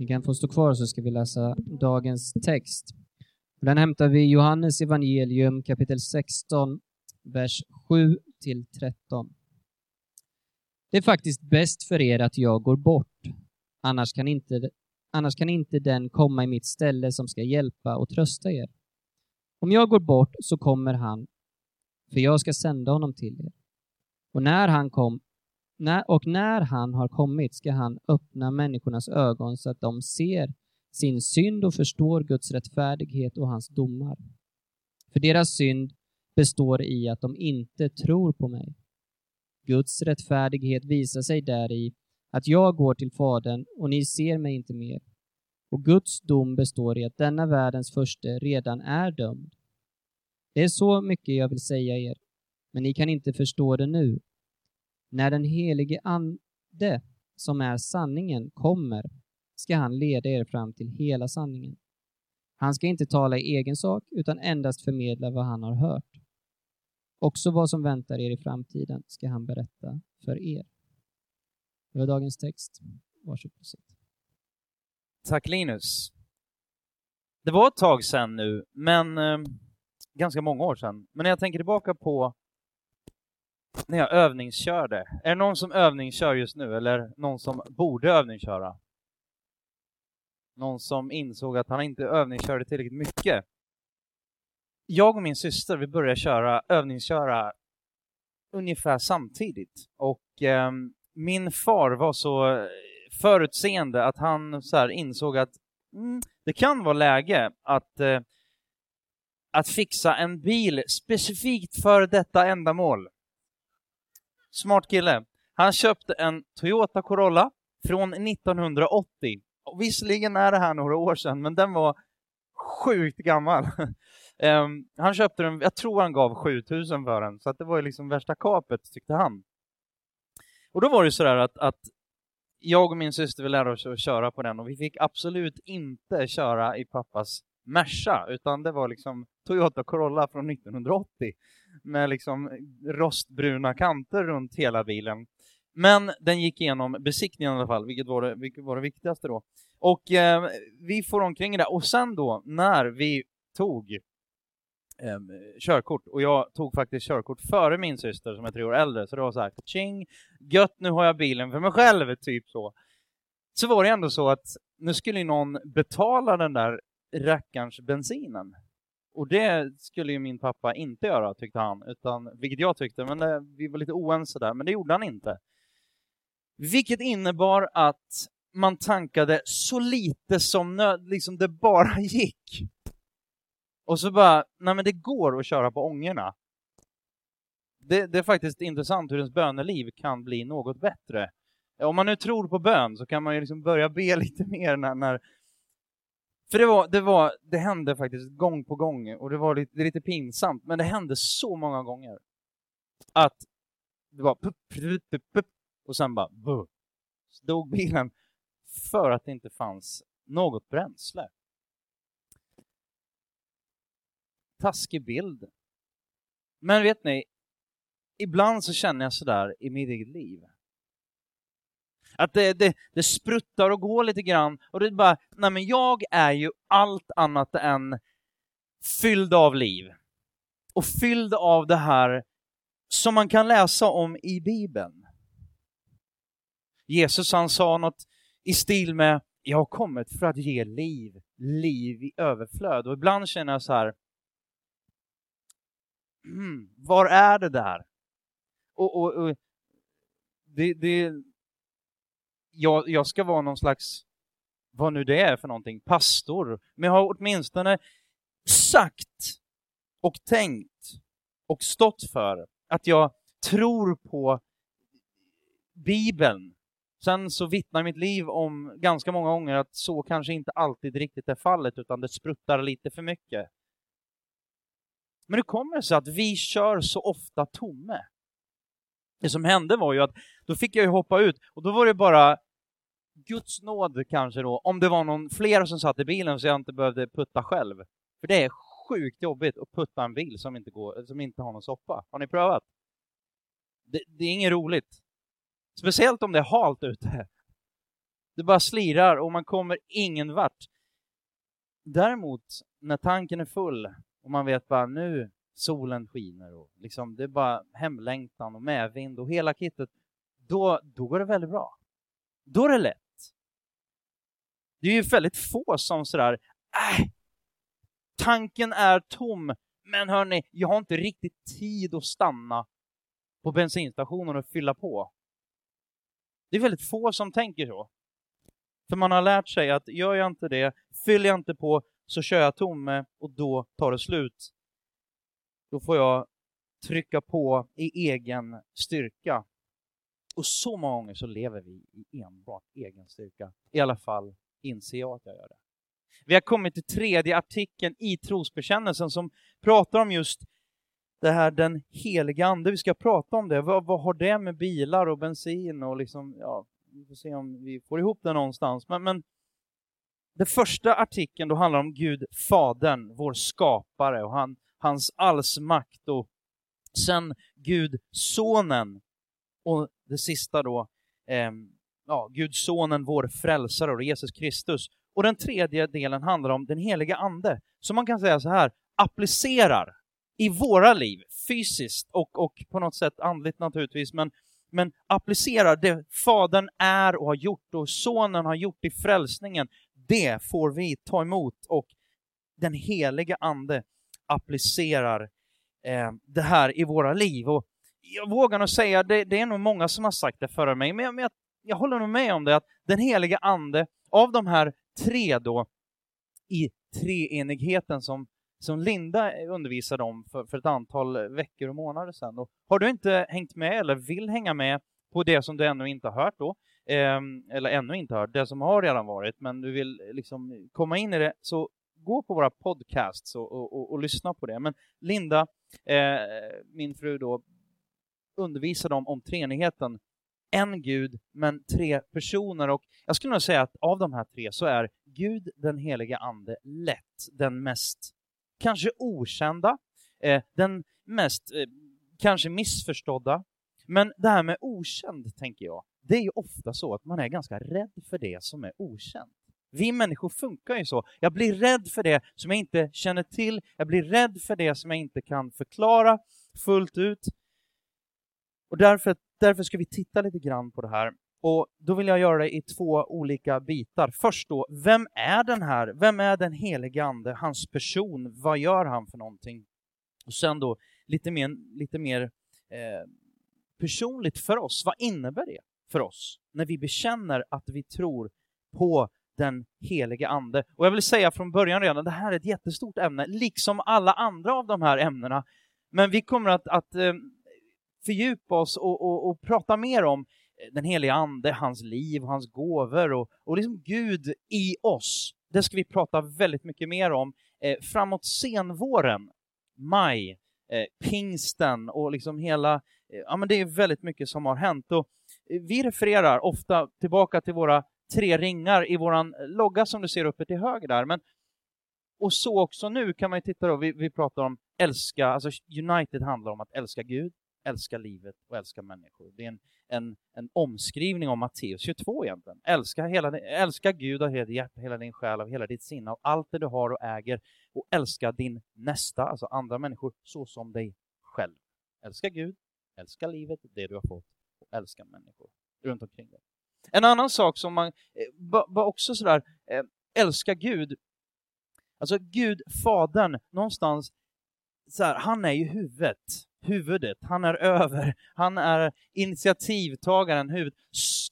Ni kan få stå kvar så ska vi läsa dagens text. Den hämtar vi i Johannes evangelium kapitel 16, vers 7 till 13. Det är faktiskt bäst för er att jag går bort, annars kan inte, annars kan inte den komma i mitt ställe som ska hjälpa och trösta er. Om jag går bort så kommer han, för jag ska sända honom till er. Och när han kom, när, och när han har kommit ska han öppna människornas ögon så att de ser sin synd och förstår Guds rättfärdighet och hans domar. För deras synd består i att de inte tror på mig. Guds rättfärdighet visar sig där i att jag går till Fadern och ni ser mig inte mer. Och Guds dom består i att denna världens första redan är dömd. Det är så mycket jag vill säga er, men ni kan inte förstå det nu. När den helige Ande, som är sanningen, kommer ska han leda er fram till hela sanningen. Han ska inte tala i egen sak, utan endast förmedla vad han har hört. Också vad som väntar er i framtiden ska han berätta för er. Det var dagens text. Varsågod och sitt. Tack Linus. Det var ett tag sedan nu, men eh, ganska många år sedan. Men när jag tänker tillbaka på när jag övningskörde. Är det någon som övningskör just nu eller någon som borde övningsköra? Någon som insåg att han inte övningskörde tillräckligt mycket? Jag och min syster, vi började köra, övningsköra ungefär samtidigt. Och eh, min far var så förutseende att han så insåg att mm, det kan vara läge att, eh, att fixa en bil specifikt för detta ändamål. Smart kille. Han köpte en Toyota Corolla från 1980. Och visserligen är det här några år sedan, men den var sjukt gammal. um, han köpte den, jag tror han gav 7000 för den, så att det var ju liksom värsta kapet tyckte han. Och då var det sådär att, att jag och min syster ville lära oss att köra på den och vi fick absolut inte köra i pappas Merca, utan det var liksom Toyota Corolla från 1980 med liksom rostbruna kanter runt hela bilen. Men den gick igenom besiktningen i alla fall, vilket var det, vilket var det viktigaste då. Och eh, vi får omkring det och sen då när vi tog eh, körkort och jag tog faktiskt körkort före min syster som är tre år äldre så det var så här, ching, gött nu har jag bilen för mig själv, typ så. Så var det ändå så att nu skulle någon betala den där rackarns bensinen. Och det skulle ju min pappa inte göra, tyckte han, utan, vilket jag tyckte, men det, vi var lite oense där, men det gjorde han inte. Vilket innebar att man tankade så lite som nöd, liksom det bara gick. Och så bara, nej men det går att köra på ångorna. Det, det, är faktiskt intressant hur ens böneliv kan bli något bättre. Om man nu tror på bön så kan man ju liksom börja be lite mer när, när för det var, det var, det hände faktiskt gång på gång och det var lite, det lite pinsamt, men det hände så många gånger att det var pup, pup, pup, pup, och sen bara buh, dog bilen för att det inte fanns något bränsle. Taskig bild. Men vet ni, ibland så känner jag sådär i mitt eget liv. Att det, det, det spruttar och går lite grann och det är bara, nej men jag är ju allt annat än fylld av liv. Och fylld av det här som man kan läsa om i Bibeln. Jesus han sa något i stil med jag har kommit för att ge liv, liv i överflöd. Och ibland känner jag så här, mm, var är det där? Och, och, och det, det, jag, jag ska vara någon slags, vad nu det är för någonting, pastor. Men jag har åtminstone sagt och tänkt och stått för att jag tror på Bibeln. Sen så vittnar mitt liv om ganska många gånger att så kanske inte alltid riktigt är fallet, utan det spruttar lite för mycket. Men hur kommer det sig att vi kör så ofta tomme det som hände var ju att då fick jag ju hoppa ut och då var det bara Guds nåd kanske då, om det var någon fler som satt i bilen så jag inte behövde putta själv. För det är sjukt jobbigt att putta en bil som inte, går, som inte har någon soppa. Har ni prövat? Det, det är inget roligt. Speciellt om det är halt ute. Det bara slirar och man kommer ingen vart. Däremot, när tanken är full och man vet bara nu solen skiner och liksom det är bara hemlängtan och medvind och hela kittet, då, då går det väldigt bra. Då är det lätt. Det är ju väldigt få som sådär, äh, tanken är tom, men hörni, jag har inte riktigt tid att stanna på bensinstationen och fylla på. Det är väldigt få som tänker så. För man har lärt sig att gör jag inte det, fyller jag inte på, så kör jag tomme och då tar det slut. Då får jag trycka på i egen styrka. Och så många gånger så lever vi i enbart egen styrka. I alla fall inser jag att jag gör det. Vi har kommit till tredje artikeln i trosbekännelsen som pratar om just det här den heliga ande. Vi ska prata om det. Vad, vad har det med bilar och bensin och liksom, ja, vi får se om vi får ihop det någonstans. Men, men den första artikeln då handlar om Gud, Fadern, vår skapare och han, hans allsmakt och sen Gud, Sonen och det sista då, eh, ja, Gud, Sonen, vår frälsare och Jesus Kristus. Och den tredje delen handlar om den heliga Ande, som man kan säga så här, applicerar i våra liv, fysiskt och, och på något sätt andligt naturligtvis, men, men applicerar det Fadern är och har gjort och Sonen har gjort i frälsningen, det får vi ta emot och den heliga Ande applicerar eh, det här i våra liv. Och jag vågar nog säga, det, det är nog många som har sagt det före mig, men jag, men jag, jag håller nog med om det, att den heliga Ande, av de här tre då, i treenigheten som som Linda undervisade om för, för ett antal veckor och månader sedan. Och har du inte hängt med eller vill hänga med på det som du ännu inte har hört då, eh, eller ännu inte hört, det som har redan varit, men du vill liksom komma in i det, så gå på våra podcasts och, och, och, och lyssna på det. Men Linda, eh, min fru då, undervisade om, om treenigheten. En Gud, men tre personer. Och jag skulle nog säga att av de här tre så är Gud, den heliga Ande, lätt den mest kanske okända, eh, den mest eh, kanske missförstådda. Men det här med okänd, tänker jag, det är ju ofta så att man är ganska rädd för det som är okänt. Vi människor funkar ju så. Jag blir rädd för det som jag inte känner till. Jag blir rädd för det som jag inte kan förklara fullt ut. Och därför, därför ska vi titta lite grann på det här. Och då vill jag göra det i två olika bitar. Först då, vem är den här? Vem är den helige Ande? Hans person, vad gör han för någonting? Och sen då lite mer, lite mer eh, personligt för oss. Vad innebär det för oss när vi bekänner att vi tror på den helige Ande? Och jag vill säga från början redan, det här är ett jättestort ämne, liksom alla andra av de här ämnena. Men vi kommer att, att eh, fördjupa oss och, och, och prata mer om den heliga ande, hans liv, hans gåvor och, och liksom Gud i oss. Det ska vi prata väldigt mycket mer om eh, framåt senvåren, maj, eh, pingsten och liksom hela, eh, ja men det är väldigt mycket som har hänt. Och eh, vi refererar ofta tillbaka till våra tre ringar i våran logga som du ser uppe till höger där. Men, och så också nu kan man ju titta då, vi, vi pratar om älska, alltså United handlar om att älska Gud, älska livet och älska människor. Det är en, en, en omskrivning av Matteus 22 egentligen. Älska, hela, älska Gud av hela ditt hjärta, hela din själ, av hela ditt sinne, av allt det du har och äger. Och älska din nästa, alltså andra människor, så som dig själv. Älska Gud, älska livet, det du har fått, och älska människor runt omkring dig. En annan sak som man eh, var också sådär, eh, älska Gud. Alltså Gud, Fadern, någonstans, så här, han är ju huvudet huvudet, han är över, han är initiativtagaren, huvud.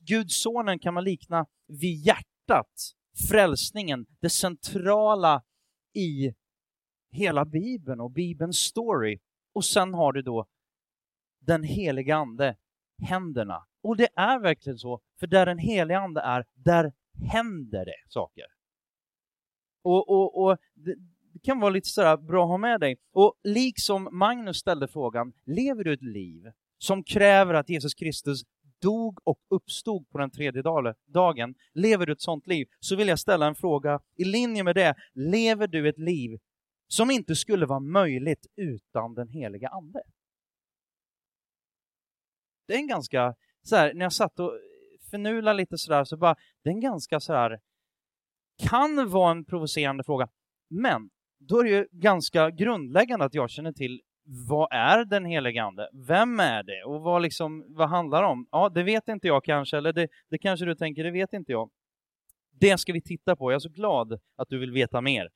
Gudsonen kan man likna vid hjärtat, frälsningen, det centrala i hela Bibeln och Bibelns story. Och sen har du då den heliga Ande, händerna. Och det är verkligen så, för där den helige Ande är, där händer det saker. Och, och, och det kan vara lite sådär bra att ha med dig. Och liksom Magnus ställde frågan, lever du ett liv som kräver att Jesus Kristus dog och uppstod på den tredje dagen, lever du ett sånt liv, så vill jag ställa en fråga i linje med det. Lever du ett liv som inte skulle vara möjligt utan den heliga Ande? Det är en ganska, så här, när jag satt och förnula lite sådär, så bara, det är en ganska sådär, kan vara en provocerande fråga. Men då är det ju ganska grundläggande att jag känner till vad är den helige Ande? Vem är det? Och vad, liksom, vad handlar det om? Ja, det vet inte jag kanske, eller det, det kanske du tänker, det vet inte jag. Det ska vi titta på. Jag är så glad att du vill veta mer.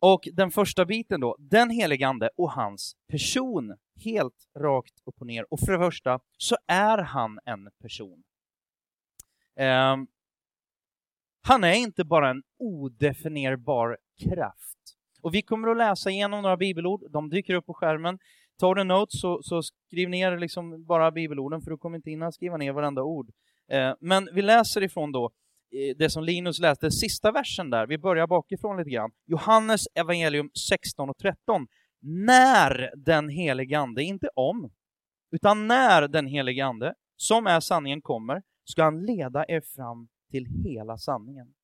Och den första biten då, den helige Ande och hans person, helt rakt upp och ner. Och för det första så är han en person. Um, han är inte bara en odefinierbar kraft. Och vi kommer att läsa igenom några bibelord, de dyker upp på skärmen. Tar du notes så, så skriv ner liksom bara bibelorden, för du kommer inte hinna skriva ner varenda ord. Eh, men vi läser ifrån då eh, det som Linus läste, sista versen där, vi börjar bakifrån lite grann. Johannes evangelium 16 och 13. När den helige Ande, inte om, utan när den helige Ande, som är sanningen, kommer, ska han leda er fram till hela sanningen.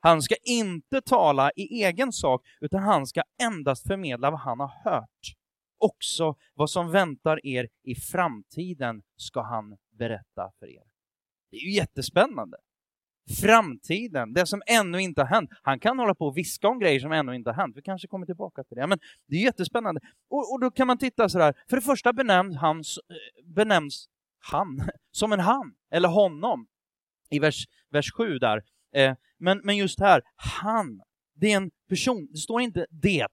Han ska inte tala i egen sak, utan han ska endast förmedla vad han har hört. Också vad som väntar er i framtiden ska han berätta för er. Det är ju jättespännande. Framtiden, det som ännu inte har hänt. Han kan hålla på och viska om grejer som ännu inte har hänt. Vi kanske kommer tillbaka till det. Men det är jättespännande. Och, och då kan man titta sådär. För det första benämns han, eh, benämns han som en han, eller honom, i vers, vers 7 där. Eh, men, men just här, han, det är en person, det står inte det.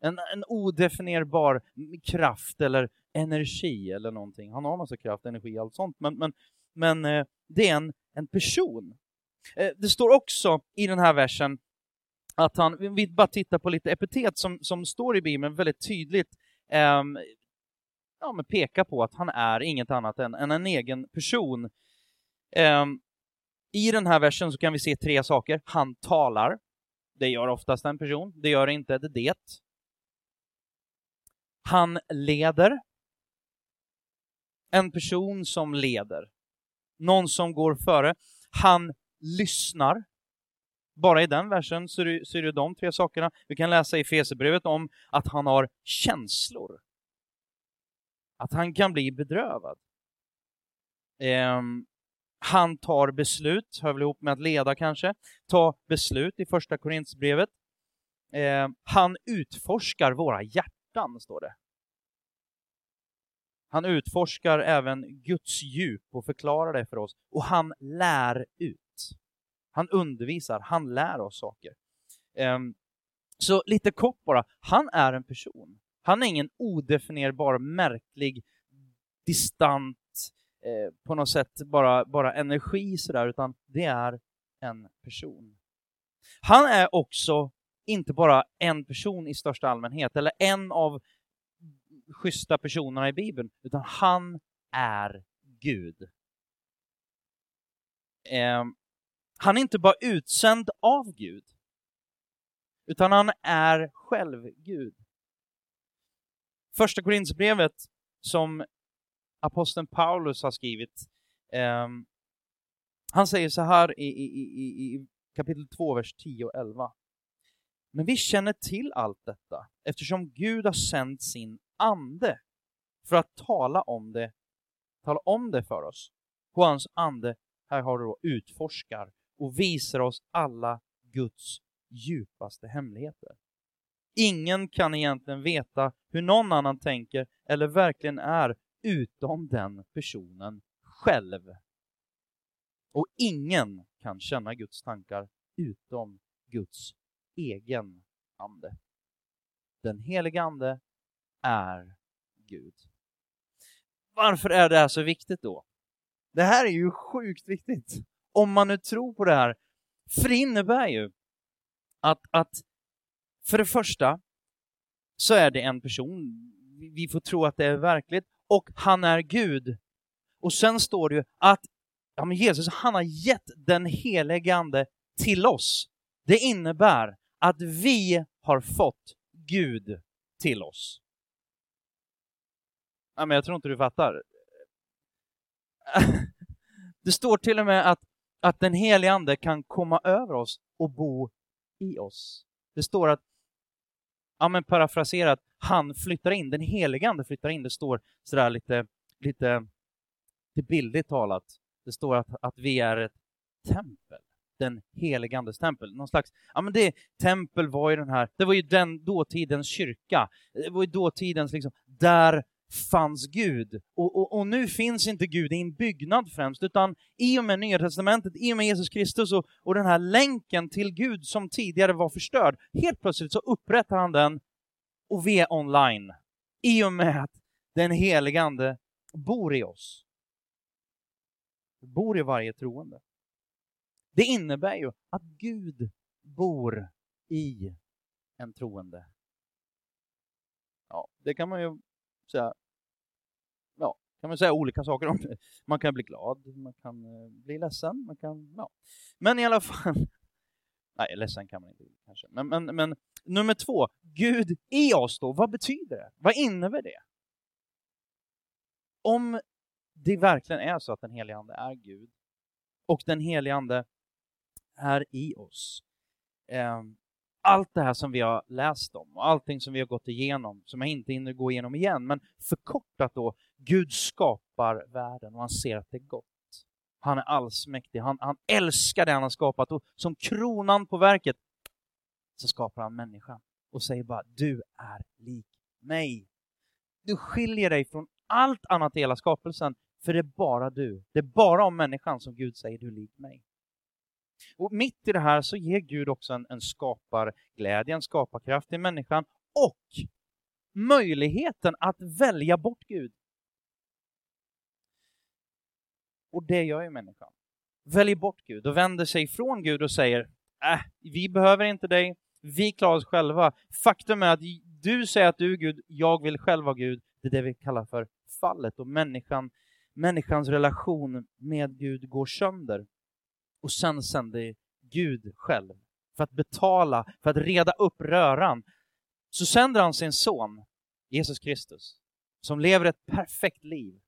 En, en odefinierbar kraft eller energi eller någonting. Han har massa kraft, energi och allt sånt, men, men, men eh, det är en, en person. Eh, det står också i den här versen att han, vi bara tittar på lite epitet som, som står i Bibeln väldigt tydligt, eh, ja, men pekar på att han är inget annat än, än en egen person. Eh, i den här versen så kan vi se tre saker. Han talar. Det gör oftast en person. Det gör inte det det. Han leder. En person som leder. Någon som går före. Han lyssnar. Bara i den versen så är, det, så är det de tre sakerna. Vi kan läsa i Fesebrevet om att han har känslor. Att han kan bli bedrövad. Um, han tar beslut, hör väl ihop med att leda kanske, ta beslut i första Korinthierbrevet. Eh, han utforskar våra hjärtan, står det. Han utforskar även Guds djup och förklarar det för oss. Och han lär ut. Han undervisar, han lär oss saker. Ehm, så lite kort bara, han är en person. Han är ingen odefinierbar, märklig, distant eh, på något sätt bara, bara energi sådär, utan det är en person. Han är också inte bara en person i största allmänhet, eller en av schyssta personerna i Bibeln, utan han är Gud. Ehm, han är inte bara utsänd av Gud, utan han är själv Gud. Första Korinthierbrevet som aposteln Paulus har skrivit. Um, han säger så här i, i, i, i kapitel 2, vers 10 och 11. Men vi känner till allt detta eftersom Gud har sänt sin ande för att tala om det, tala om det för oss. Och hans ande, här har du då, utforskar och visar oss alla Guds djupaste hemligheter. Ingen kan egentligen veta hur någon annan tänker eller verkligen är utom den personen själv. Och ingen kan känna Guds tankar utom Guds egen ande. Den helige ande är Gud. Varför är det här så viktigt då? Det här är ju sjukt viktigt. Om man nu tror på det här. För det innebär ju att, att för det första så är det en person, vi får tro att det är verkligt, och han är Gud. Och sen står det ju att ja, men Jesus han har gett den helige Ande till oss. Det innebär att vi har fått Gud till oss. Ja, men jag tror inte du fattar. Det står till och med att, att den helige Ande kan komma över oss och bo i oss. Det står att ja men parafraserat, han flyttar in, den helige ande flyttar in, det står sådär lite, lite, lite bildligt talat. Det står att, att vi är ett tempel, den helige Andes tempel. Någon slags, ja men det, tempel var ju den här, det var ju den dåtidens kyrka. Det var ju dåtidens, liksom, där fanns Gud. Och, och, och, nu finns inte Gud i en byggnad främst, utan i och med Nya Testamentet, i och med Jesus Kristus och, och den här länken till Gud som tidigare var förstörd, helt plötsligt så upprättar han den och vi är online. I och med att den helige Ande bor i oss. Bor i varje troende. Det innebär ju att Gud bor i en troende. Ja, det kan man ju säga kan man säga olika saker om det. Man kan bli glad, man kan eh, bli ledsen, man kan, ja. Men i alla fall, nej, ledsen kan man inte bli kanske. Men, men, men nummer två, Gud i oss då, vad betyder det? Vad innebär det? Om det verkligen är så att den helige Ande är Gud och den helige Ande är i oss, ehm, allt det här som vi har läst om och allting som vi har gått igenom, som jag inte hinner gå igenom igen, men förkortat då, Gud skapar världen och han ser att det är gott. Han är allsmäktig, han, han älskar det han har skapat och som kronan på verket så skapar han människan och säger bara du är lik mig. Du skiljer dig från allt annat i hela skapelsen, för det är bara du. Det är bara om människan som Gud säger du är lik mig. Och mitt i det här så ger Gud också en, en skaparglädje, en skaparkraft i människan och möjligheten att välja bort Gud. Och det gör ju människan. Väljer bort Gud och vänder sig ifrån Gud och säger äh, vi behöver inte dig, vi klarar oss själva. Faktum är att du säger att du är Gud, jag vill själv vara Gud. Det är det vi kallar för fallet och människan, människans relation med Gud går sönder. Och sen sänder Gud själv för att betala, för att reda upp röran. Så sänder han sin son, Jesus Kristus, som lever ett perfekt liv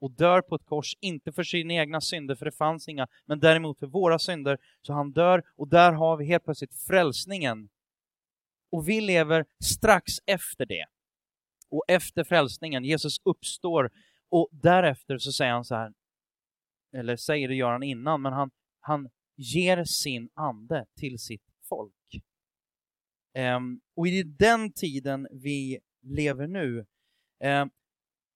och dör på ett kors, inte för sina egna synder, för det fanns inga, men däremot för våra synder. Så han dör och där har vi helt plötsligt frälsningen. Och vi lever strax efter det. Och efter frälsningen, Jesus uppstår och därefter så säger han så här, eller säger det gör han innan, men han, han ger sin ande till sitt folk. Um, och i den tiden vi lever nu, um,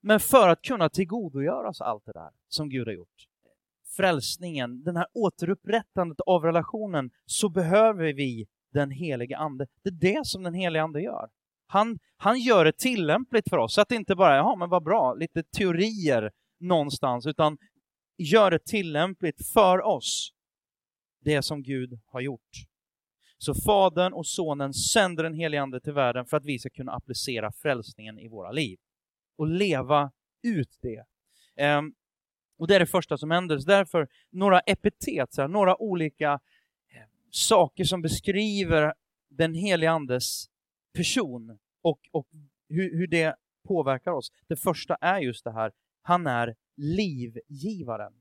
men för att kunna tillgodogöra oss allt det där som Gud har gjort, frälsningen, den här återupprättandet av relationen, så behöver vi den helige Ande. Det är det som den helige Ande gör. Han, han gör det tillämpligt för oss, så att det inte bara är, ja men vad bra, lite teorier någonstans, utan gör det tillämpligt för oss, det som Gud har gjort. Så Fadern och Sonen sänder den helige Ande till världen för att vi ska kunna applicera frälsningen i våra liv och leva ut det. Um, och det är det första som händer. Så därför några epitet, så här, några olika eh, saker som beskriver den helige Andes person och, och hur, hur det påverkar oss. Det första är just det här, han är livgivaren.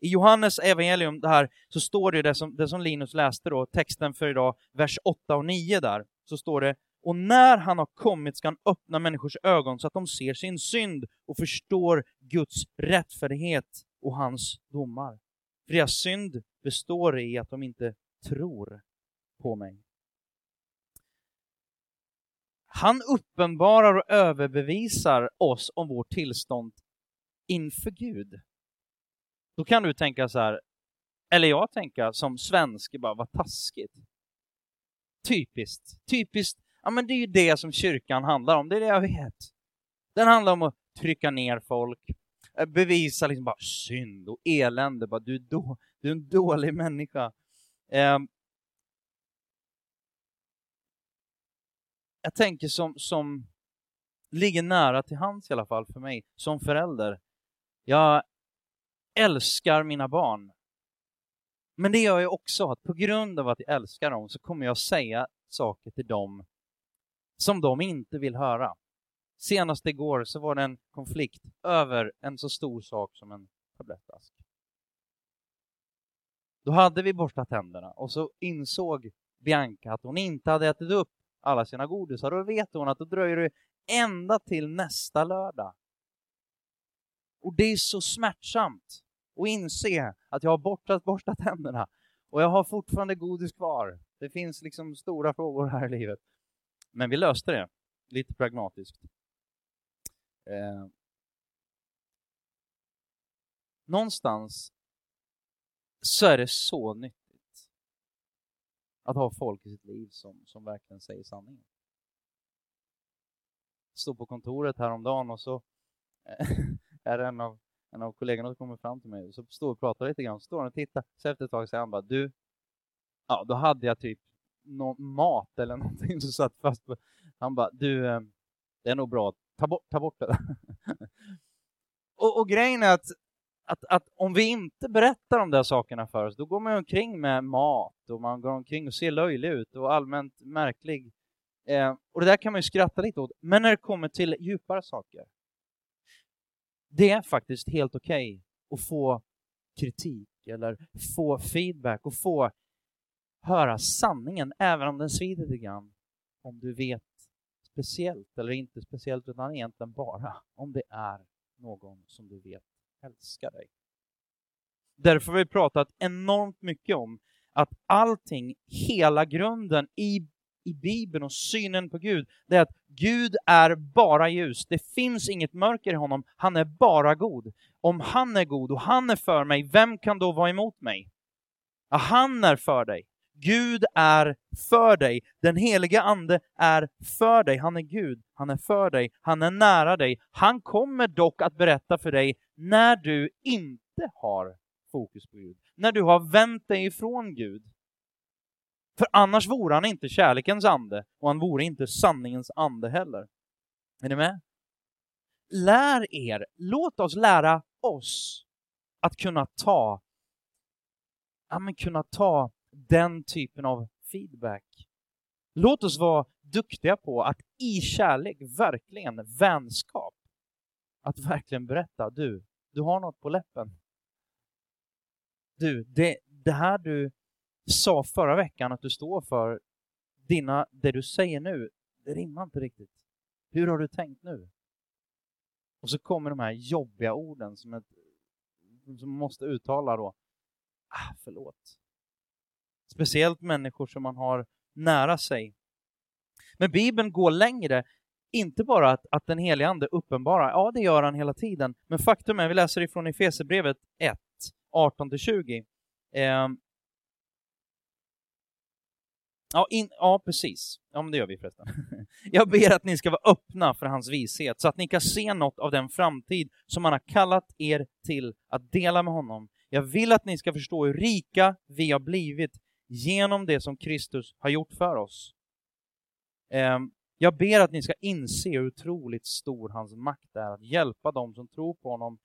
I Johannes evangelium det här, så står det det som, det som Linus läste då, texten för idag, vers 8 och 9 där, så står det och när han har kommit ska han öppna människors ögon så att de ser sin synd och förstår Guds rättfärdighet och hans domar. För deras synd består i att de inte tror på mig. Han uppenbarar och överbevisar oss om vårt tillstånd inför Gud. Då kan du tänka så här, eller jag tänka som svensk, bara vad taskigt. Typiskt. Typiskt. Ja, men det är ju det som kyrkan handlar om, det är det jag vet. Den handlar om att trycka ner folk, eh, bevisa liksom bara synd och elände, bara du är, då, du är en dålig människa. Eh, jag tänker som, som ligger nära till hands i alla fall för mig som förälder. Jag älskar mina barn. Men det gör jag också att på grund av att jag älskar dem så kommer jag säga saker till dem som de inte vill höra. Senast igår så var det en konflikt över en så stor sak som en tablettask. Då hade vi borstat tänderna och så insåg Bianca att hon inte hade ätit upp alla sina godisar. Då vet hon att då dröjer det ända till nästa lördag. Och det är så smärtsamt. att inse att jag har borstat, borstat tänderna och jag har fortfarande godis kvar. Det finns liksom stora frågor här i livet. Men vi löste det, lite pragmatiskt. Eh. Någonstans så är det så nyttigt att ha folk i sitt liv som, som verkligen säger sanningen. Stod på kontoret häromdagen och så eh, är det en av, en av kollegorna som kommer fram till mig och så står och pratar lite grann, står han och tittar, så efter ett tag säger han bara du, ja då hade jag typ någon mat eller någonting som satt fast på, han bara du, eh, det är nog bra, ta bort, ta bort det. och, och grejen är att att, att om vi inte berättar de där sakerna för oss, då går man omkring med mat och man går omkring och ser löjlig ut och allmänt märklig. Eh, och det där kan man ju skratta lite åt. Men när det kommer till djupare saker, det är faktiskt helt okej okay att få kritik eller få feedback och få höra sanningen, även om den svider lite grann. Om du vet speciellt eller inte speciellt, utan egentligen bara om det är någon som du vet älskar dig. Därför har vi pratat enormt mycket om att allting, hela grunden i, i Bibeln och synen på Gud, det är att Gud är bara ljus. Det finns inget mörker i honom. Han är bara god. Om han är god och han är för mig, vem kan då vara emot mig? Ja, han är för dig. Gud är för dig. Den heliga Ande är för dig. Han är Gud. Han är för dig. Han är nära dig. Han kommer dock att berätta för dig när du inte har fokus på Gud. När du har vänt dig ifrån Gud. För annars vore han inte kärlekens ande och han vore inte sanningens ande heller. Är ni med? Lär er, låt oss lära oss att kunna ta, ja men kunna ta den typen av feedback. Låt oss vara duktiga på att i kärlek, verkligen vänskap, att verkligen berätta, du, du har något på läppen. Du, det, det här du sa förra veckan att du står för, dina, det du säger nu, det rimmar inte riktigt. Hur har du tänkt nu? Och så kommer de här jobbiga orden som, ett, som man måste uttala då. Ah, förlåt. Speciellt människor som man har nära sig. Men Bibeln går längre. Inte bara att, att den helige Ande uppenbarar, ja det gör han hela tiden, men faktum är, vi läser ifrån Efesierbrevet 1, 18-20. Eh, ja, in, ja, precis. Ja, men det gör vi förresten. Jag ber att ni ska vara öppna för hans vishet, så att ni kan se något av den framtid som han har kallat er till att dela med honom. Jag vill att ni ska förstå hur rika vi har blivit genom det som Kristus har gjort för oss. Ehm, jag ber att ni ska inse hur otroligt stor hans makt är att hjälpa dem som tror på honom.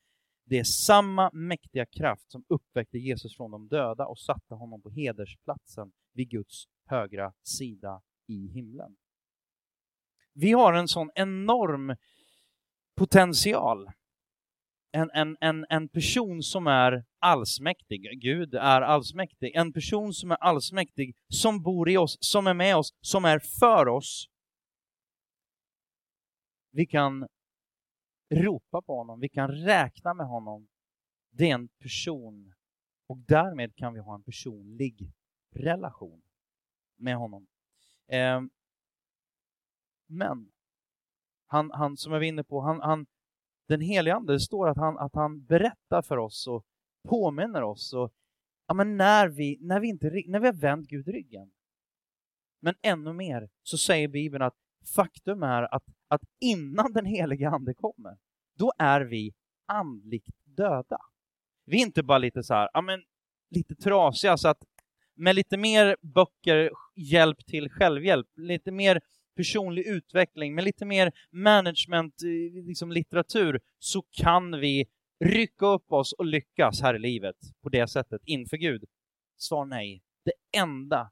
Det är samma mäktiga kraft som uppväckte Jesus från de döda och satte honom på hedersplatsen vid Guds högra sida i himlen. Vi har en sån enorm potential en, en, en, en person som är allsmäktig, Gud är allsmäktig, en person som är allsmäktig, som bor i oss, som är med oss, som är för oss. Vi kan ropa på honom, vi kan räkna med honom. Det är en person och därmed kan vi ha en personlig relation med honom. Eh, men han, han, som jag var inne på, han, han, den helige Ande, det står att han, att han berättar för oss och påminner oss. Och, ja, men när, vi, när, vi inte, när vi har vänt Gud ryggen. Men ännu mer så säger Bibeln att faktum är att, att innan den helige Ande kommer, då är vi andligt döda. Vi är inte bara lite så här, ja men lite trasiga så att med lite mer böcker, hjälp till självhjälp, lite mer personlig utveckling, med lite mer management, eh, liksom litteratur, så kan vi rycka upp oss och lyckas här i livet på det sättet inför Gud? Svar nej. Det enda,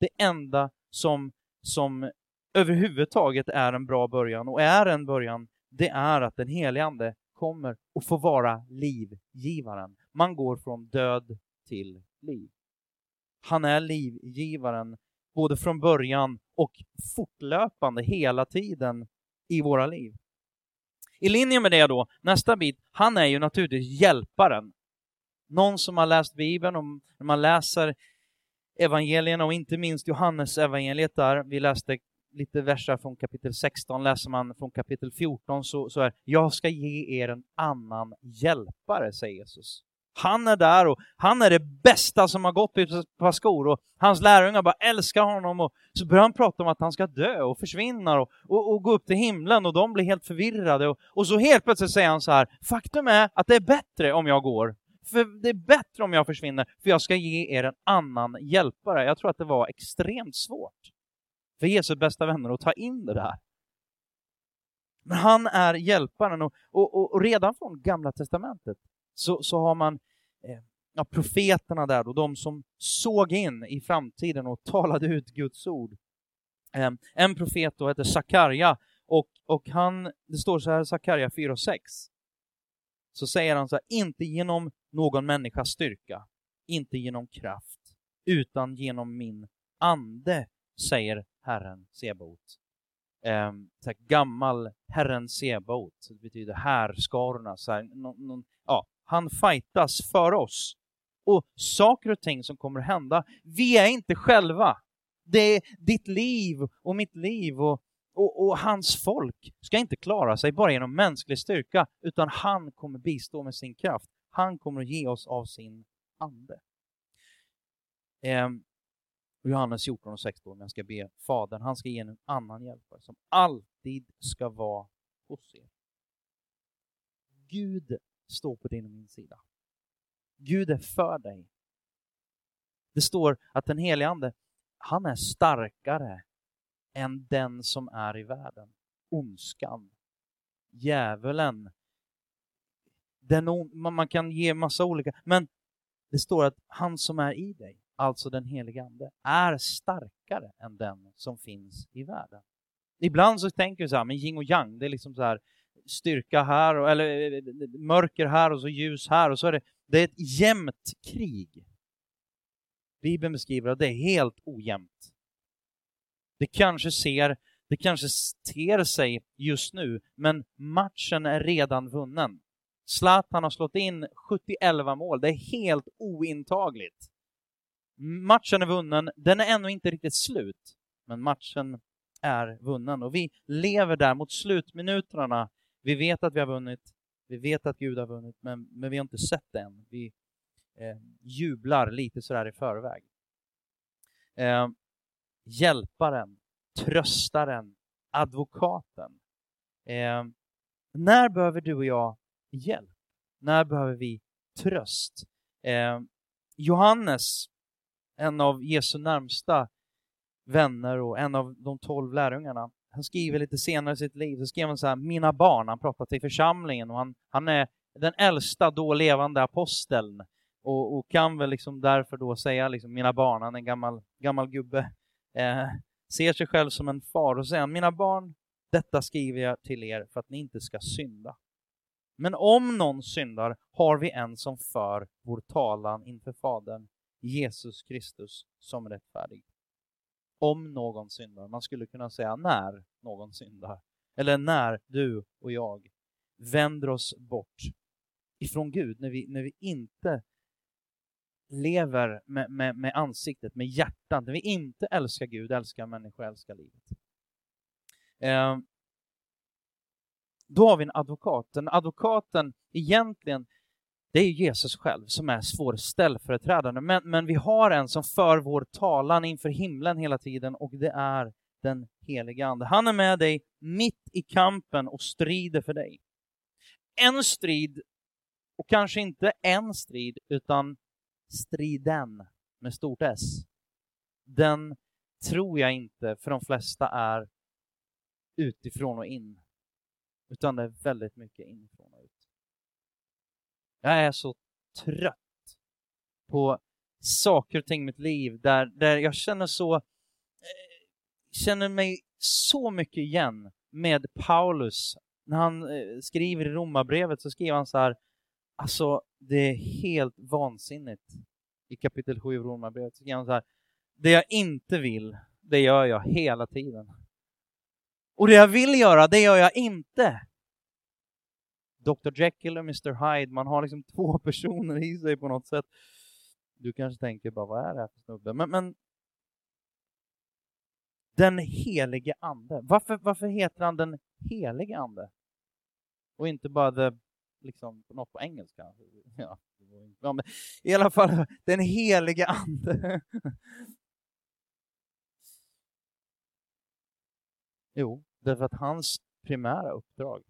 det enda som, som överhuvudtaget är en bra början och är en början, det är att den helige Ande kommer och får vara livgivaren. Man går från död till liv. Han är livgivaren både från början och fortlöpande hela tiden i våra liv. I linje med det då, nästa bit, han är ju naturligtvis hjälparen. Någon som har läst Bibeln, och när man läser evangelierna och inte minst Johannes evangeliet där, vi läste lite verser från kapitel 16, läser man från kapitel 14 så, så är jag ska ge er en annan hjälpare, säger Jesus. Han är där och han är det bästa som har gått i ett par skor och hans lärjungar bara älskar honom och så börjar han prata om att han ska dö och försvinna och, och, och gå upp till himlen och de blir helt förvirrade och, och så helt plötsligt säger han så här, faktum är att det är bättre om jag går. För det är bättre om jag försvinner, för jag ska ge er en annan hjälpare. Jag tror att det var extremt svårt för Jesu bästa vänner att ta in det där. Men han är hjälparen och, och, och redan från Gamla Testamentet så, så har man eh, ja, profeterna där då, de som såg in i framtiden och talade ut Guds ord. Eh, en profet då heter Sakarja och, och han, det står så här Sakarja 4 och 6. Så säger han så här, inte genom någon människas styrka, inte genom kraft, utan genom min ande, säger Herren Sebot. Eh, så gammal Herren Sebot, det betyder härskarorna. Så här, någon, någon, ja, han fightas för oss. Och saker och ting som kommer att hända, vi är inte själva. Det är ditt liv och mitt liv och, och, och, hans folk ska inte klara sig bara genom mänsklig styrka, utan han kommer bistå med sin kraft. Han kommer att ge oss av sin ande. Eh, Johannes 14 och 16, jag ska be Fadern, han ska ge en annan hjälpare som alltid ska vara hos er. Gud står på din och min sida. Gud är för dig. Det står att den helige Ande, han är starkare än den som är i världen. Ondskan, djävulen. Den, man kan ge massa olika, men det står att han som är i dig, alltså den helige Ande, är starkare än den som finns i världen. Ibland så tänker vi så här, men yin och yang, det är liksom så här, styrka här, och, eller eh, eh, mörker här och så ljus här. och så är det, det är ett jämnt krig. Bibeln beskriver att det är helt ojämnt. Det kanske ser, det kanske ter sig just nu, men matchen är redan vunnen. Zlatan har slått in 71 mål, det är helt ointagligt. Matchen är vunnen, den är ännu inte riktigt slut, men matchen är vunnen och vi lever där mot slutminuterna vi vet att vi har vunnit, vi vet att Gud har vunnit, men, men vi har inte sett det än. Vi eh, jublar lite sådär i förväg. Eh, hjälparen, tröstaren, advokaten. Eh, när behöver du och jag hjälp? När behöver vi tröst? Eh, Johannes, en av Jesu närmsta vänner och en av de tolv lärjungarna, han skriver lite senare i sitt liv, så skrev han så här, mina barn, han pratar till församlingen och han, han är den äldsta då levande aposteln och, och kan väl liksom därför då säga liksom, mina barn, han är en gammal, gammal gubbe, eh, ser sig själv som en far och säger mina barn, detta skriver jag till er för att ni inte ska synda. Men om någon syndar har vi en som för vår talan inför Fadern, Jesus Kristus, som rättfärdig om någon syndar. Man skulle kunna säga när någon syndar. Eller när du och jag vänder oss bort ifrån Gud, när vi, när vi inte lever med, med, med ansiktet, med hjärtat, när vi inte älskar Gud, älskar människor, älskar livet. Eh, då har vi en advokat. Den advokaten egentligen det är Jesus själv som är vår ställföreträdare. Men, men vi har en som för vår talan inför himlen hela tiden och det är den helige Ande. Han är med dig mitt i kampen och strider för dig. En strid, och kanske inte en strid, utan striden med stort S. Den tror jag inte för de flesta är utifrån och in, utan det är väldigt mycket inifrån. Jag är så trött på saker och ting i mitt liv där, där jag känner så eh, känner mig så mycket igen med Paulus. När han eh, skriver i Romarbrevet så skriver han så här, alltså det är helt vansinnigt. I kapitel 7 i Romarbrevet så skriver han så här, det jag inte vill, det gör jag hela tiden. Och det jag vill göra, det gör jag inte Dr Jekyll och Mr Hyde, man har liksom två personer i sig på något sätt. Du kanske tänker bara, vad är det här för snubbe? Men, men den helige ande. Varför, varför heter han den helige ande? Och inte bara the, liksom, något på engelska. Ja, I alla fall, den helige ande. Jo, därför att hans primära uppdrag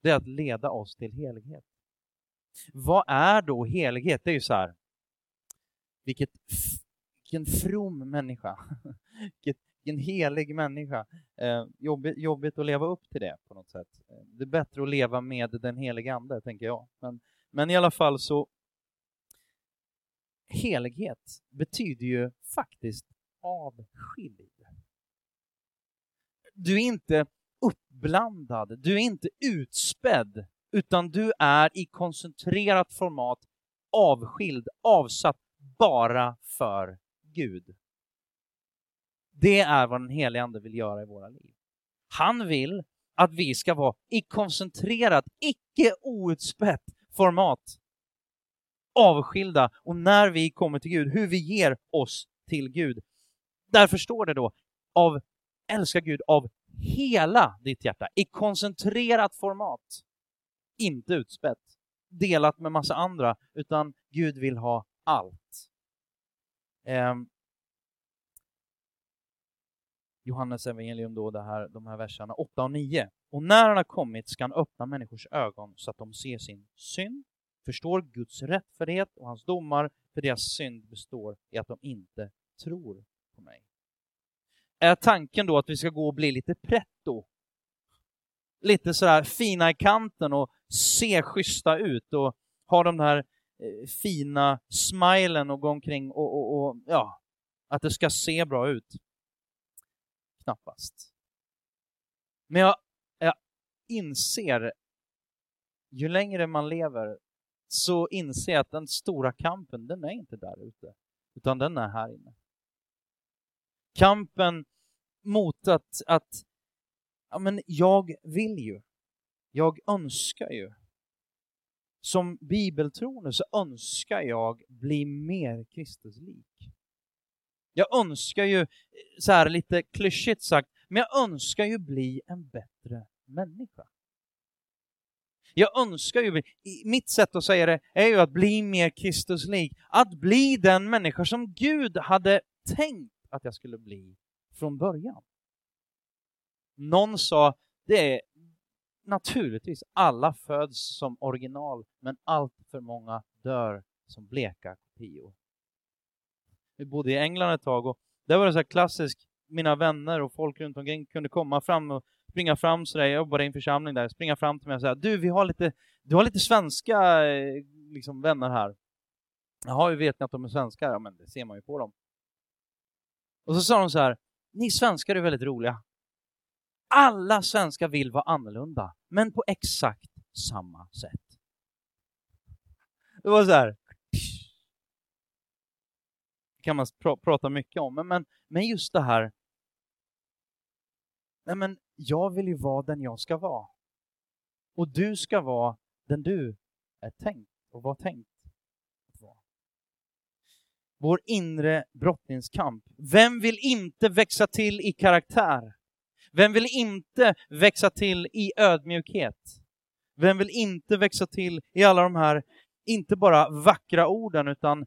det är att leda oss till helighet. Vad är då helighet? Det är ju så här, vilket, vilken from människa, vilken helig människa. Eh, jobbigt, jobbigt att leva upp till det på något sätt. Det är bättre att leva med den helige Ande, tänker jag. Men, men i alla fall så, helighet betyder ju faktiskt avskild. Du är inte uppblandad, du är inte utspädd, utan du är i koncentrerat format avskild, avsatt bara för Gud. Det är vad den helige Ande vill göra i våra liv. Han vill att vi ska vara i koncentrerat, icke outspätt format. Avskilda och när vi kommer till Gud, hur vi ger oss till Gud. Därför står det då, av älska Gud av hela ditt hjärta, i koncentrerat format. Inte utspätt, delat med massa andra, utan Gud vill ha allt. Eh, Johannes evangelium då, det här, de här verserna 8 och 9. Och när han har kommit ska han öppna människors ögon så att de ser sin synd, förstår Guds rättfärdighet och hans domar, för deras synd består i att de inte tror på mig. Är tanken då att vi ska gå och bli lite pretto? Lite sådär fina i kanten och se schyssta ut och ha de här eh, fina smilen och gå omkring och, och, och ja, att det ska se bra ut. Knappast. Men jag, jag inser, ju längre man lever, så inser jag att den stora kampen, den är inte där ute, utan den är här inne. Kampen mot att, att ja, men jag vill ju, jag önskar ju. Som bibeltroende så önskar jag bli mer Kristuslik. Jag önskar ju, så här lite klyschigt sagt, men jag önskar ju bli en bättre människa. Jag önskar ju, mitt sätt att säga det är ju att bli mer Kristuslik. Att bli den människa som Gud hade tänkt att jag skulle bli från början. Någon sa, det är naturligtvis, alla föds som original, men allt för många dör som bleka kopior. Vi bodde i England ett tag och där var det så här klassiskt, mina vänner och folk runt omkring kunde komma fram och springa fram sådär, jag jobbade i en församling där, springa fram till mig och säga du, vi har lite, du har lite svenska eh, liksom, vänner här. Jaha, hur vet ni att de är svenskar? Ja, men det ser man ju på dem. Och så sa de så här, ni svenskar är väldigt roliga. Alla svenskar vill vara annorlunda, men på exakt samma sätt. Det var så här. Det kan man pr prata mycket om, men, men, men just det här. Nej, men jag vill ju vara den jag ska vara. Och du ska vara den du är tänkt och var tänkt. Vår inre brottningskamp. Vem vill inte växa till i karaktär? Vem vill inte växa till i ödmjukhet? Vem vill inte växa till i alla de här, inte bara vackra orden, utan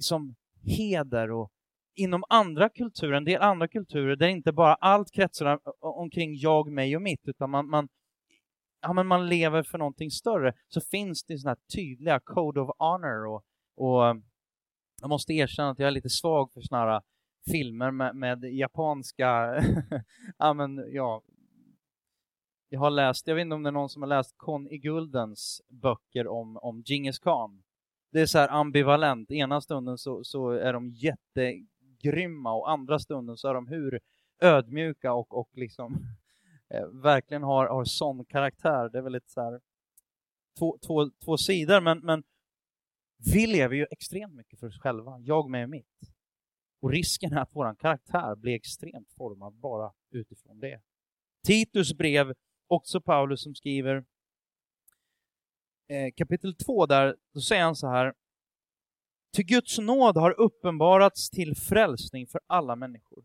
som heder och inom andra kulturer, en del andra kulturer, där inte bara allt kretsar omkring jag, mig och mitt, utan man, man, ja, men man lever för någonting större, så finns det sådana här tydliga code of honor och, och jag måste erkänna att jag är lite svag för sådana här filmer med, med japanska, ja men ja, jag har läst, jag vet inte om det är någon som har läst Con i Guldens böcker om, om Genghis khan. Det är så här ambivalent, ena stunden så, så är de jättegrymma och andra stunden så är de hur ödmjuka och, och liksom eh, verkligen har, har sån karaktär. Det är väl lite så här två, två, två sidor, men, men vi lever ju extremt mycket för oss själva, jag med mitt. Och risken är att vår karaktär blir extremt formad bara utifrån det. Titus brev, också Paulus som skriver eh, kapitel 2 där, då säger han så här. Till Guds nåd har uppenbarats till frälsning för alla människor.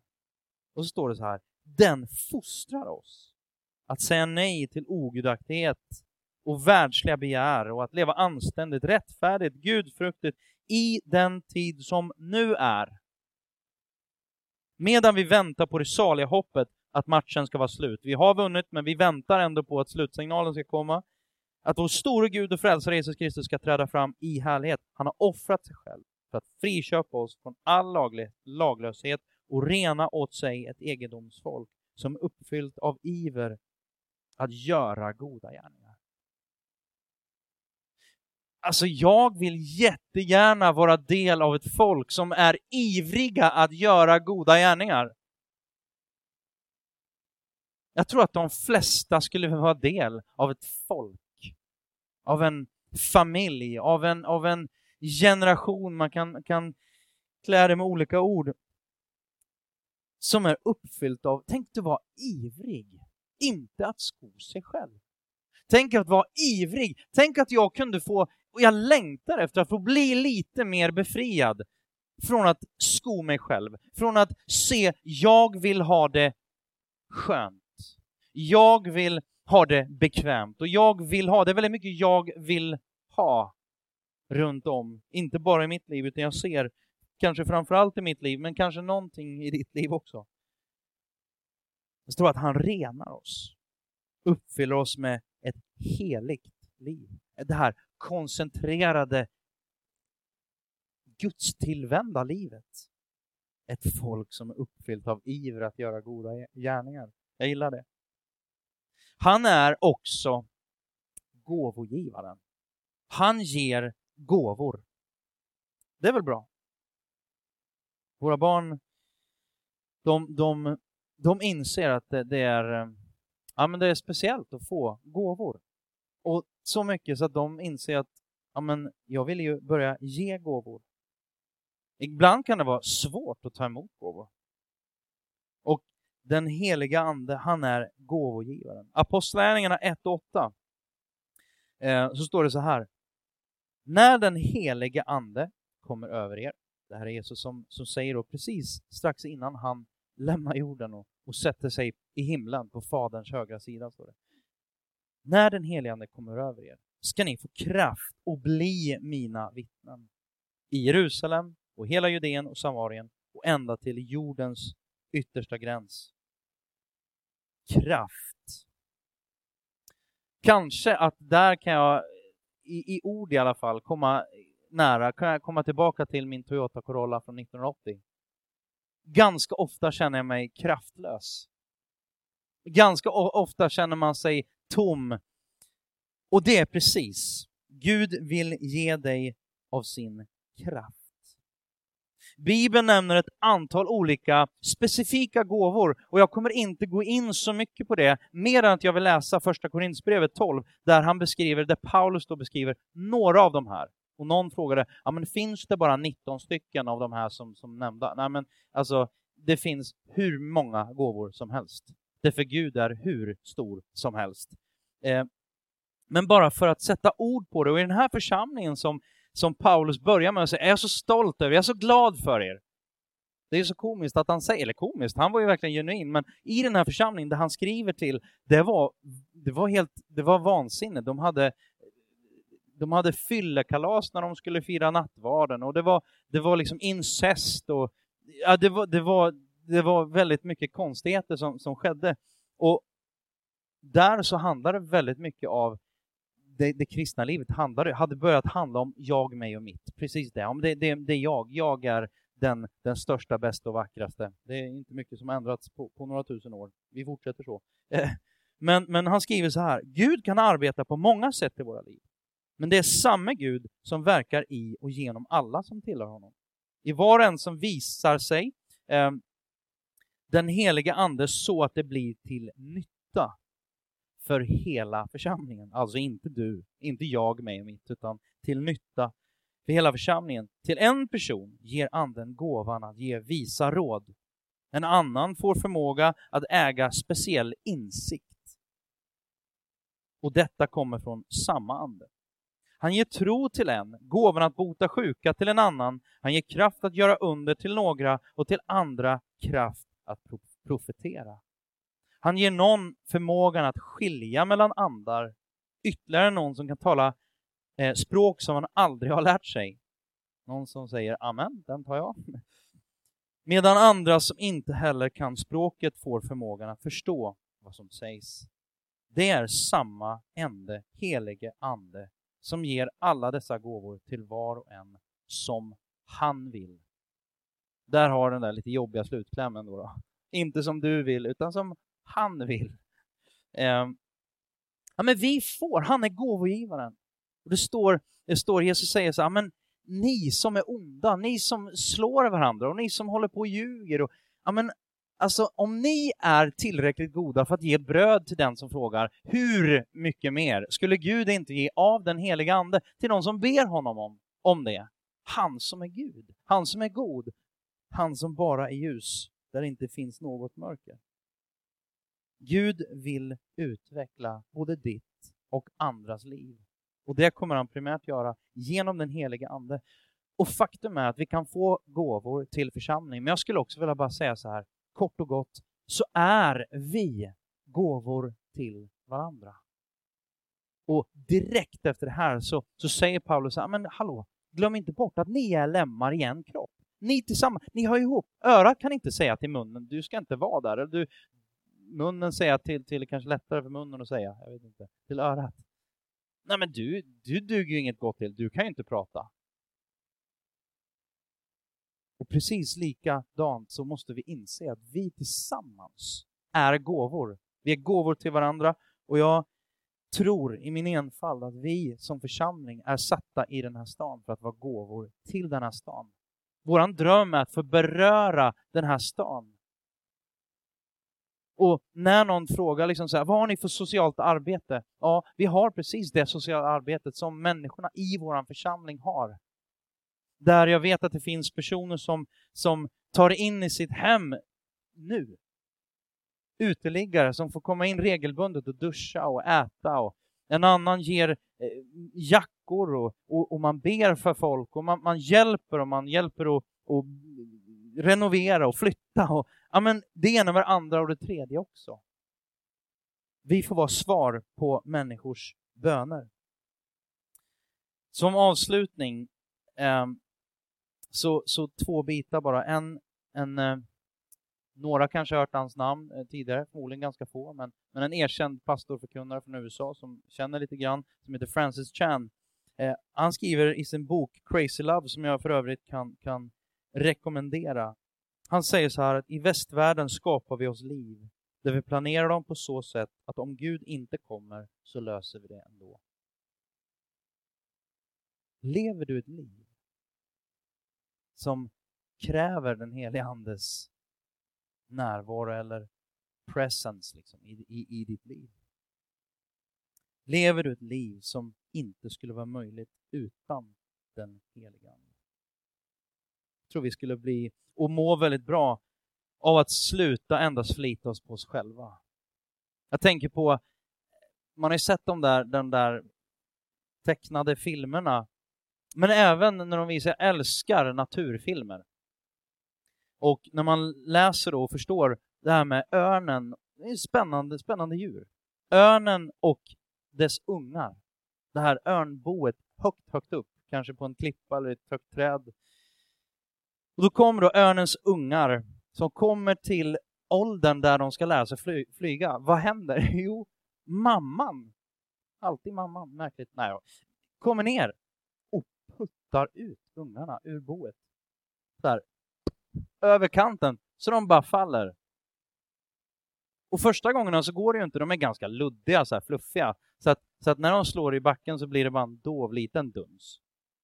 Och så står det så här. Den fostrar oss att säga nej till ogudaktighet och världsliga begär och att leva anständigt, rättfärdigt, gudfruktigt i den tid som nu är. Medan vi väntar på det saliga hoppet att matchen ska vara slut. Vi har vunnit, men vi väntar ändå på att slutsignalen ska komma. Att vår store Gud och frälsare Jesus Kristus ska träda fram i härlighet. Han har offrat sig själv för att friköpa oss från all laglöshet och rena åt sig ett egendomsfolk som är uppfyllt av iver att göra goda gärningar. Alltså jag vill jättegärna vara del av ett folk som är ivriga att göra goda gärningar. Jag tror att de flesta skulle vilja vara del av ett folk, av en familj, av en, av en generation, man kan, kan klä det med olika ord, som är uppfyllt av, tänk du vara ivrig, inte att sko sig själv. Tänk att vara ivrig, tänk att jag kunde få, och jag längtar efter att få bli lite mer befriad från att sko mig själv, från att se, jag vill ha det skönt. Jag vill ha det bekvämt och jag vill ha, det är väldigt mycket jag vill ha runt om. Inte bara i mitt liv, utan jag ser kanske framförallt i mitt liv, men kanske någonting i ditt liv också. Det står att han renar oss, uppfyller oss med ett heligt liv. Det här koncentrerade, gudstillvända livet. Ett folk som är uppfyllt av iver att göra goda gärningar. Jag gillar det. Han är också gåvogivaren. Han ger gåvor. Det är väl bra? Våra barn, de, de, de inser att det, det, är, ja, men det är speciellt att få gåvor. Och så mycket så att de inser att ja, men jag vill ju börja ge gåvor. Ibland kan det vara svårt att ta emot gåvor. Och den heliga Ande, han är gåvogivaren. Apostlagärningarna 1 och 8, eh, så står det så här. När den heliga Ande kommer över er, det här är Jesus som, som säger då precis strax innan han lämnar jorden och, och sätter sig i himlen på Faderns högra sida, står det. När den helige Ande kommer över er ska ni få kraft och bli mina vittnen i Jerusalem och hela Judeen och Samarien och ända till jordens yttersta gräns kraft. Kanske att där kan jag, i, i ord i alla fall, komma nära, kan jag komma tillbaka till min Toyota Corolla från 1980. Ganska ofta känner jag mig kraftlös. Ganska ofta känner man sig tom. Och det är precis, Gud vill ge dig av sin kraft. Bibeln nämner ett antal olika specifika gåvor och jag kommer inte gå in så mycket på det, mer än att jag vill läsa första Korinthierbrevet 12, där han beskriver, där Paulus då beskriver några av de här. Och någon frågade, ja men finns det bara 19 stycken av de här som, som nämnda? Nej men alltså, det finns hur många gåvor som helst. Det för Gud är hur stor som helst. Eh, men bara för att sätta ord på det, och i den här församlingen som som Paulus börjar med att säga, är jag så stolt över, jag är så glad för er. Det är så komiskt att han säger, eller komiskt, han var ju verkligen genuin, men i den här församlingen, där han skriver till, det var, det var helt, det var vansinne. De hade, de hade fyllekalas när de skulle fira nattvarden och det var, det var liksom incest och ja, det, var, det, var, det var väldigt mycket konstigheter som, som skedde. Och där så handlar det väldigt mycket av det, det kristna livet handlade, hade börjat handla om jag, mig och mitt. Precis det. Om det, det, det är jag. Jag är den, den största, bästa och vackraste. Det är inte mycket som ändrats på, på några tusen år. Vi fortsätter så. Eh, men, men han skriver så här, Gud kan arbeta på många sätt i våra liv. Men det är samma Gud som verkar i och genom alla som tillhör honom. I var och en som visar sig eh, den helige Ande så att det blir till nytta för hela församlingen. Alltså inte du, inte jag, mig och mitt, utan till nytta för hela församlingen. Till en person ger anden gåvan att ge visa råd. En annan får förmåga att äga speciell insikt. Och detta kommer från samma ande. Han ger tro till en, gåvan att bota sjuka till en annan. Han ger kraft att göra under till några och till andra kraft att profetera. Han ger någon förmågan att skilja mellan andar, ytterligare någon som kan tala eh, språk som han aldrig har lärt sig. Någon som säger amen, den tar jag. Medan andra som inte heller kan språket får förmågan att förstå vad som sägs. Det är samma ende, helige ande, som ger alla dessa gåvor till var och en som han vill. Där har den där lite jobbiga slutklämmen då. då. Inte som du vill, utan som han vill. Eh, ja, men vi får, han är gåvogivaren. Och det står, det står Jesus säger så här, men ni som är onda, ni som slår varandra och ni som håller på och ljuger. Och, ja, men, alltså, om ni är tillräckligt goda för att ge bröd till den som frågar, hur mycket mer skulle Gud inte ge av den heliga Ande till de som ber honom om, om det? Han som är Gud, han som är god, han som bara är ljus, där det inte finns något mörker. Gud vill utveckla både ditt och andras liv. Och det kommer han primärt göra genom den heliga Ande. Och faktum är att vi kan få gåvor till församling, men jag skulle också vilja bara säga så här, kort och gott, så är vi gåvor till varandra. Och direkt efter det här så, så säger Paulus, så här, men hallå, glöm inte bort att ni är lemmar i en kropp. Ni tillsammans, ni hör ihop. Örat kan inte säga till munnen, du ska inte vara där. Eller du, munnen säga till, till kanske lättare för munnen att säga, jag vet inte, till örat. Nej men du, du duger ju inget gott till, du kan ju inte prata. Och precis likadant så måste vi inse att vi tillsammans är gåvor. Vi är gåvor till varandra och jag tror i min enfald att vi som församling är satta i den här stan för att vara gåvor till den här stan. Våran dröm är att få beröra den här stan och när någon frågar liksom så här, vad har ni för socialt arbete? Ja, vi har precis det sociala arbetet som människorna i vår församling har. Där jag vet att det finns personer som, som tar in i sitt hem nu. Uteliggare som får komma in regelbundet och duscha och äta. Och en annan ger eh, jackor och, och, och, man ber för folk och man, man hjälper och man hjälper att och renovera och flytta. Och, ja, men det ena med det andra och det tredje också. Vi får vara svar på människors böner. Som avslutning, eh, så, så två bitar bara. En, en eh, några kanske har hört hans namn eh, tidigare, förmodligen ganska få, men, men en erkänd pastorförkunnare från USA som känner lite grann, som heter Francis Chan. Eh, han skriver i sin bok Crazy Love, som jag för övrigt kan, kan rekommendera. Han säger så här att i västvärlden skapar vi oss liv där vi planerar dem på så sätt att om Gud inte kommer så löser vi det ändå. Lever du ett liv som kräver den helige Andes närvaro eller presence liksom, i, i, i ditt liv? Lever du ett liv som inte skulle vara möjligt utan den heliga Ande? tror vi skulle bli och må väldigt bra av att sluta endast förlita oss på oss själva. Jag tänker på, man har ju sett de där, de där tecknade filmerna, men även när de visar, jag älskar naturfilmer. Och när man läser och förstår det här med örnen, det är spännande, spännande djur. Örnen och dess ungar. Det här örnboet högt, högt upp, kanske på en klippa eller ett högt träd och då kommer då örnens ungar som kommer till åldern där de ska lära sig fly flyga. Vad händer? Jo, mamman, alltid mamman, märkligt, nej kommer ner och puttar ut ungarna ur boet. Där, över kanten, så de bara faller. Och första gångerna så går det ju inte, de är ganska luddiga, så här fluffiga. Så att, så att när de slår i backen så blir det bara en dov liten duns.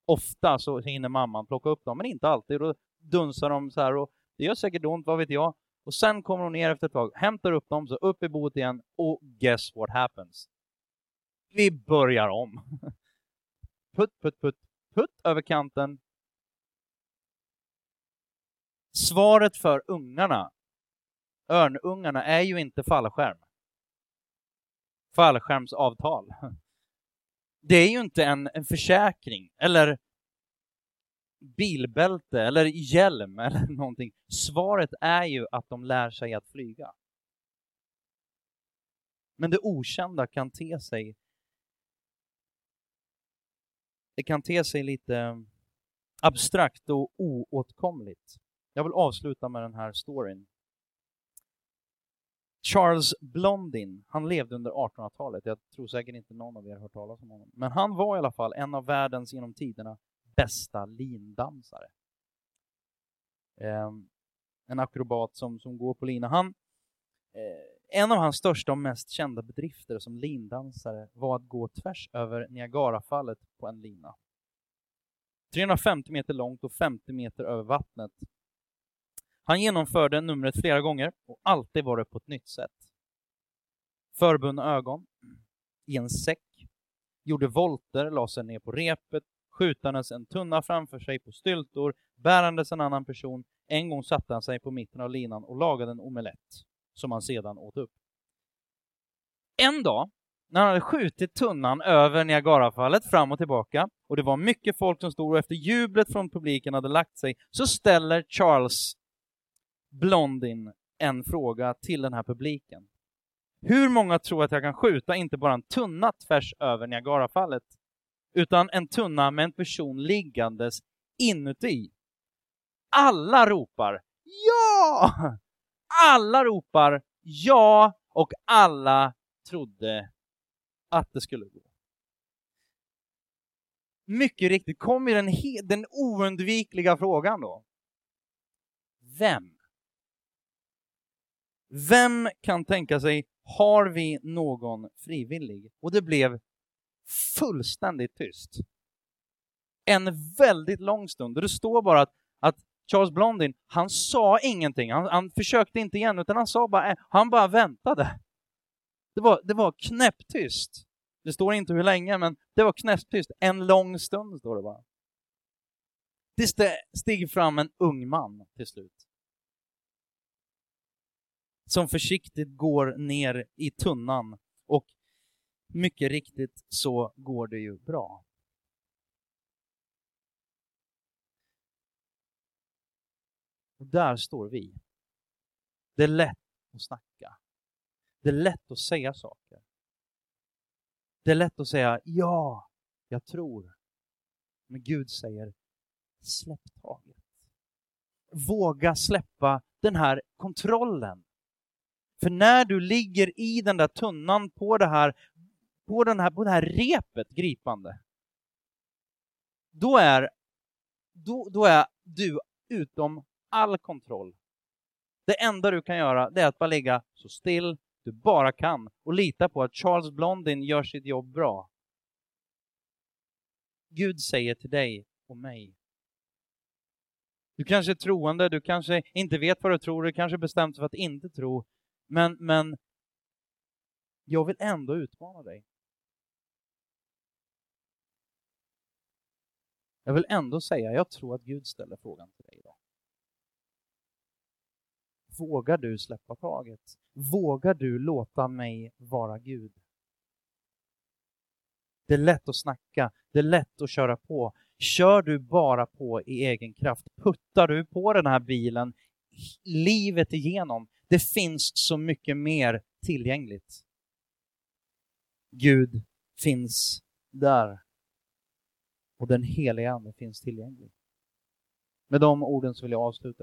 Ofta så hinner mamman plocka upp dem, men inte alltid. Då dunsar de så här och det gör säkert ont, vad vet jag. Och sen kommer hon ner efter ett tag, hämtar upp dem, så upp i boet igen och guess what happens? Vi börjar om. Putt, putt, putt, putt över kanten. Svaret för ungarna, örnungarna, är ju inte fallskärm. Fallskärmsavtal. det är ju inte en, en försäkring eller bilbälte eller hjälm eller någonting. Svaret är ju att de lär sig att flyga. Men det okända kan te sig det kan te sig lite abstrakt och oåtkomligt. Jag vill avsluta med den här storyn. Charles Blondin, han levde under 1800-talet. Jag tror säkert inte någon av er har hört talas om honom. Men han var i alla fall en av världens genom tiderna bästa lindansare. Eh, en akrobat som, som går på lina. Han, eh, en av hans största och mest kända bedrifter som lindansare var att gå tvärs över Niagarafallet på en lina. 350 meter långt och 50 meter över vattnet. Han genomförde numret flera gånger och alltid var det på ett nytt sätt. Förbundna ögon, i en säck, gjorde volter, la sig ner på repet, skjutandes en tunna framför sig på styltor, bärandes en annan person. En gång satte han sig på mitten av linan och lagade en omelett, som han sedan åt upp. En dag, när han hade skjutit tunnan över Niagarafallet fram och tillbaka, och det var mycket folk som stod och efter jublet från publiken hade lagt sig, så ställer Charles Blondin en fråga till den här publiken. Hur många tror att jag kan skjuta inte bara en tunna tvärs över Niagarafallet, utan en tunna med en person liggandes inuti? Alla ropar ja! Alla ropar ja och alla trodde att det skulle gå. Mycket riktigt kommer den, den oundvikliga frågan då. Vem vem kan tänka sig, har vi någon frivillig? Och det blev fullständigt tyst. En väldigt lång stund. Och det står bara att, att Charles Blondin, han sa ingenting. Han, han försökte inte igen, utan han sa bara, eh, han bara väntade. Det var, det var knäpptyst. Det står inte hur länge, men det var knäpptyst. En lång stund, står det bara. Det steg fram en ung man till slut som försiktigt går ner i tunnan och mycket riktigt så går det ju bra. Och där står vi. Det är lätt att snacka. Det är lätt att säga saker. Det är lätt att säga ja, jag tror. Men Gud säger släpp taget. Våga släppa den här kontrollen. För när du ligger i den där tunnan på det här, på den här, på det här repet gripande, då är, då, då är du utom all kontroll. Det enda du kan göra det är att bara ligga så still du bara kan och lita på att Charles Blondin gör sitt jobb bra. Gud säger till dig och mig. Du kanske är troende, du kanske inte vet vad du tror, du kanske bestämt dig för att inte tro. Men, men jag vill ändå utmana dig. Jag vill ändå säga, jag tror att Gud ställer frågan till dig idag. Vågar du släppa taget? Vågar du låta mig vara Gud? Det är lätt att snacka, det är lätt att köra på. Kör du bara på i egen kraft, puttar du på den här bilen livet igenom, det finns så mycket mer tillgängligt. Gud finns där. Och den heliga Ande finns tillgänglig. Med de orden så vill jag avsluta.